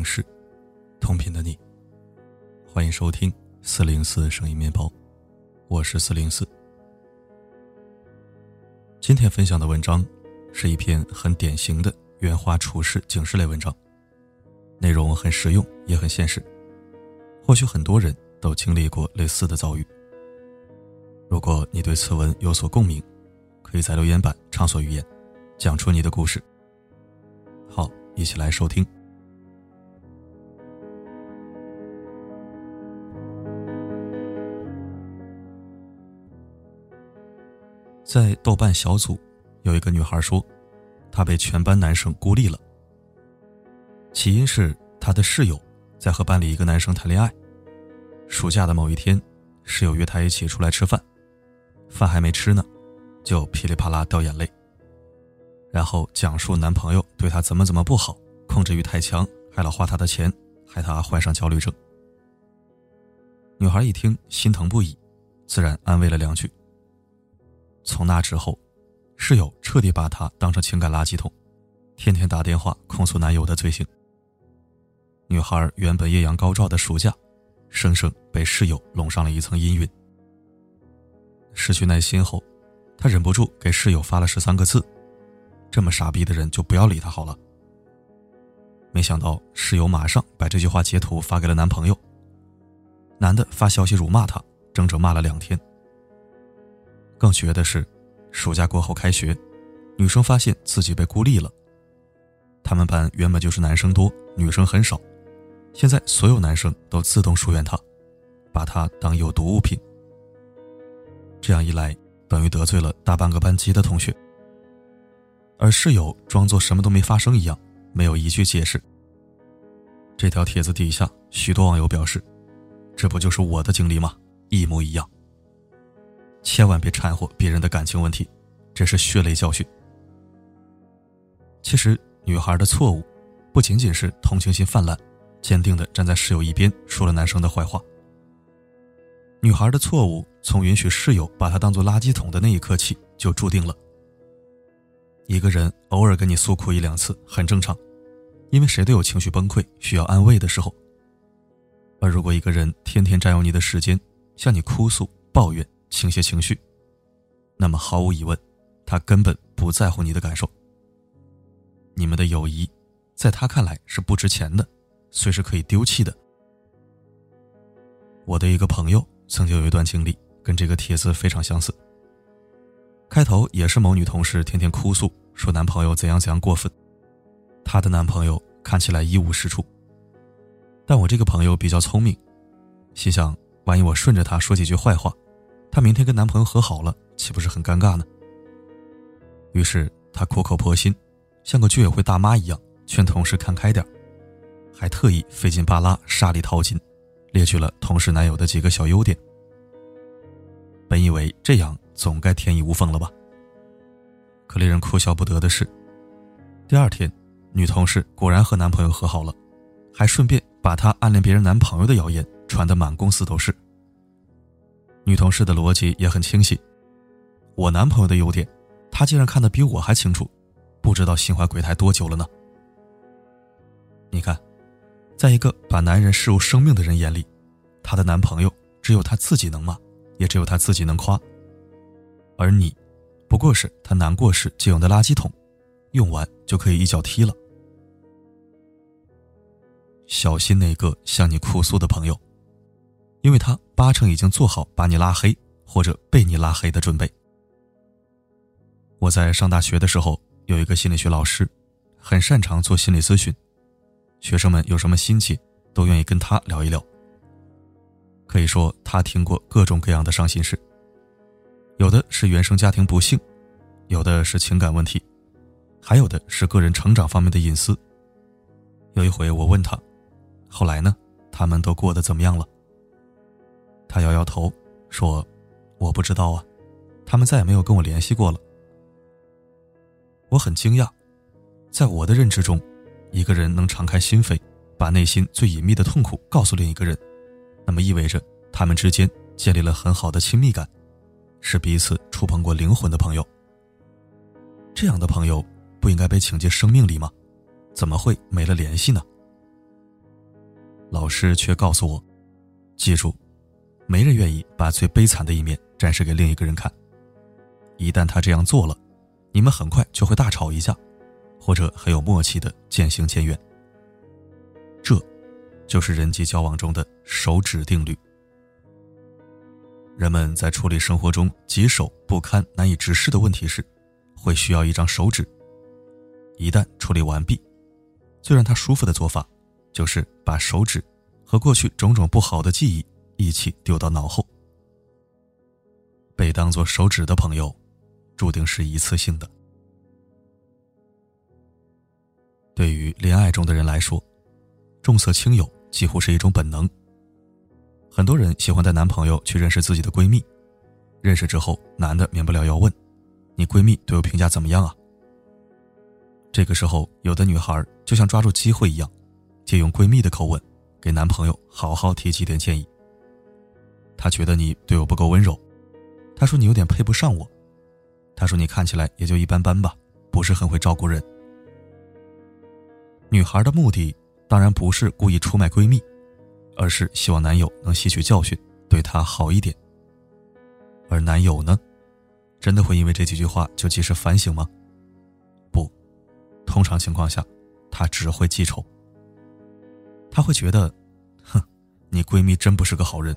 的城市，同频的你。欢迎收听四零四声音面包，我是四零四。今天分享的文章是一篇很典型的原话处事警示类文章，内容很实用，也很现实。或许很多人都经历过类似的遭遇。如果你对此文有所共鸣，可以在留言板畅所欲言，讲出你的故事。好，一起来收听。在豆瓣小组，有一个女孩说，她被全班男生孤立了。起因是她的室友在和班里一个男生谈恋爱。暑假的某一天，室友约她一起出来吃饭，饭还没吃呢，就噼里啪啦掉眼泪。然后讲述男朋友对她怎么怎么不好，控制欲太强，还老花她的钱，害她患上焦虑症。女孩一听心疼不已，自然安慰了两句。从那之后，室友彻底把她当成情感垃圾桶，天天打电话控诉男友的罪行。女孩原本艳阳高照的暑假，生生被室友笼上了一层阴云。失去耐心后，她忍不住给室友发了十三个字：“这么傻逼的人就不要理他好了。”没想到室友马上把这句话截图发给了男朋友。男的发消息辱骂她，整整骂了两天。更绝的是，暑假过后开学，女生发现自己被孤立了。他们班原本就是男生多，女生很少，现在所有男生都自动疏远她，把她当有毒物品。这样一来，等于得罪了大半个班级的同学。而室友装作什么都没发生一样，没有一句解释。这条帖子底下，许多网友表示：“这不就是我的经历吗？一模一样。”千万别掺和别人的感情问题，这是血泪教训。其实女孩的错误，不仅仅是同情心泛滥，坚定的站在室友一边说了男生的坏话。女孩的错误从允许室友把她当做垃圾桶的那一刻起就注定了。一个人偶尔跟你诉苦一两次很正常，因为谁都有情绪崩溃需要安慰的时候。而如果一个人天天占用你的时间，向你哭诉抱怨，倾泻情绪，那么毫无疑问，他根本不在乎你的感受。你们的友谊，在他看来是不值钱的，随时可以丢弃的。我的一个朋友曾经有一段经历，跟这个帖子非常相似。开头也是某女同事天天哭诉，说男朋友怎样怎样过分，她的男朋友看起来一无是处。但我这个朋友比较聪明，心想，万一我顺着他说几句坏话。她明天跟男朋友和好了，岂不是很尴尬呢？于是她苦口婆心，像个居委会大妈一样劝同事看开点还特意费劲巴拉、沙里淘金，列举了同事男友的几个小优点。本以为这样总该天衣无缝了吧？可令人哭笑不得的是，第二天，女同事果然和男朋友和好了，还顺便把她暗恋别人男朋友的谣言传得满公司都是。女同事的逻辑也很清晰，我男朋友的优点，她竟然看得比我还清楚，不知道心怀鬼胎多久了呢。你看，在一个把男人视如生命的人眼里，她的男朋友只有她自己能骂，也只有她自己能夸，而你，不过是她难过时借用的垃圾桶，用完就可以一脚踢了。小心那个向你哭诉的朋友。因为他八成已经做好把你拉黑或者被你拉黑的准备。我在上大学的时候有一个心理学老师，很擅长做心理咨询，学生们有什么心结都愿意跟他聊一聊。可以说他听过各种各样的伤心事，有的是原生家庭不幸，有的是情感问题，还有的是个人成长方面的隐私。有一回我问他，后来呢，他们都过得怎么样了？他摇摇头，说：“我不知道啊，他们再也没有跟我联系过了。”我很惊讶，在我的认知中，一个人能敞开心扉，把内心最隐秘的痛苦告诉另一个人，那么意味着他们之间建立了很好的亲密感，是彼此触碰过灵魂的朋友。这样的朋友不应该被请进生命里吗？怎么会没了联系呢？老师却告诉我，记住，没人愿意把最悲惨的一面展示给另一个人看。一旦他这样做了，你们很快就会大吵一架，或者很有默契的渐行渐远。这，就是人际交往中的手指定律。人们在处理生活中棘手不堪、难以直视的问题时，会需要一张手指。一旦处理完毕，最让他舒服的做法，就是把手指和过去种种不好的记忆一起丢到脑后。被当做手指的朋友。注定是一次性的。对于恋爱中的人来说，重色轻友几乎是一种本能。很多人喜欢带男朋友去认识自己的闺蜜，认识之后，男的免不了要问：“你闺蜜对我评价怎么样啊？”这个时候，有的女孩就像抓住机会一样，借用闺蜜的口吻，给男朋友好好提几点建议。她觉得你对我不够温柔，她说你有点配不上我。他说：“你看起来也就一般般吧，不是很会照顾人。”女孩的目的当然不是故意出卖闺蜜，而是希望男友能吸取教训，对她好一点。而男友呢，真的会因为这几句话就及时反省吗？不，通常情况下，他只会记仇。他会觉得，哼，你闺蜜真不是个好人，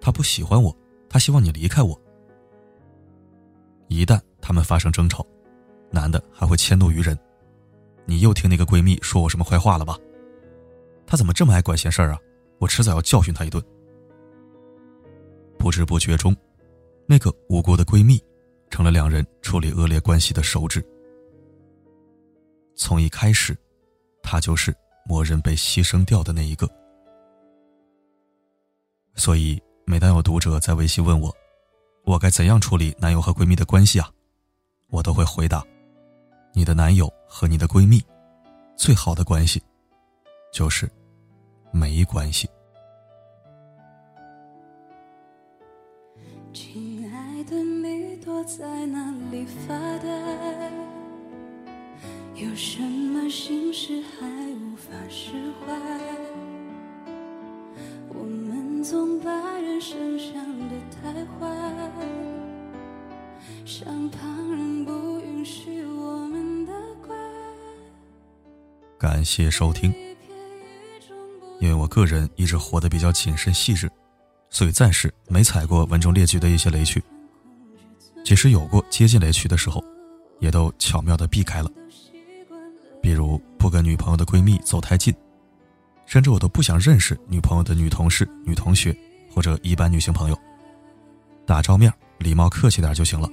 他不喜欢我，他希望你离开我。一旦他们发生争吵，男的还会迁怒于人。你又听那个闺蜜说我什么坏话了吧？她怎么这么爱管闲事儿啊？我迟早要教训她一顿。不知不觉中，那个无辜的闺蜜，成了两人处理恶劣关系的手指。从一开始，她就是默认被牺牲掉的那一个。所以，每当有读者在微信问我，我该怎样处理男友和闺蜜的关系啊？我都会回答：你的男友和你的闺蜜，最好的关系，就是没关系。亲爱的，你躲在哪里发呆？有什么心事还无法释怀？把人生想得太坏。感谢收听。因为我个人一直活得比较谨慎细致，所以暂时没踩过文中列举的一些雷区。即使有过接近雷区的时候，也都巧妙的避开了。比如不跟女朋友的闺蜜走太近，甚至我都不想认识女朋友的女同事、女同学或者一般女性朋友。打照面，礼貌客气点就行了。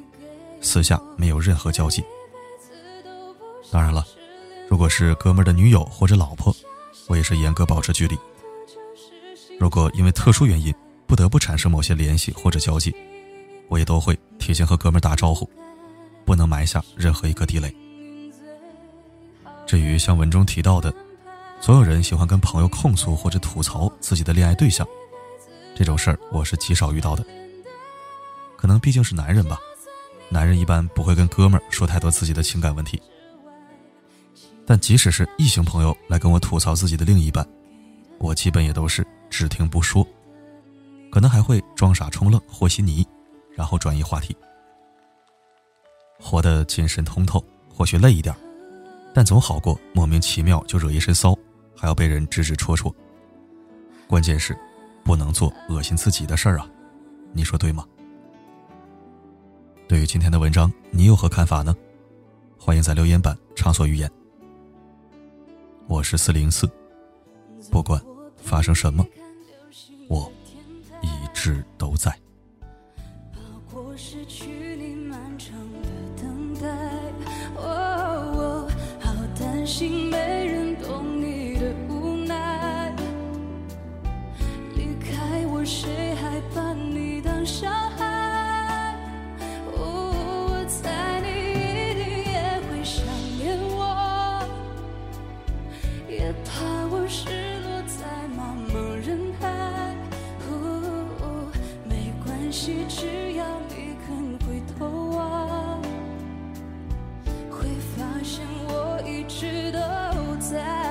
私下没有任何交集。当然了，如果是哥们的女友或者老婆，我也是严格保持距离。如果因为特殊原因不得不产生某些联系或者交际，我也都会提前和哥们打招呼，不能埋下任何一颗地雷。至于像文中提到的，所有人喜欢跟朋友控诉或者吐槽自己的恋爱对象，这种事儿我是极少遇到的。可能毕竟是男人吧。男人一般不会跟哥们儿说太多自己的情感问题，但即使是异性朋友来跟我吐槽自己的另一半，我基本也都是只听不说，可能还会装傻充愣和稀泥，然后转移话题。活得谨慎通透，或许累一点，但总好过莫名其妙就惹一身骚，还要被人指指戳戳。关键是，不能做恶心自己的事儿啊，你说对吗？对于今天的文章，你有何看法呢？欢迎在留言板畅所欲言。我是四零四，不管发生什么，我一直都在。心谁还把你当小孩？哦，我猜你一定也会想念我，也怕我失落在茫茫人海。哦，没关系，只要你肯回头望，会发现我一直都在。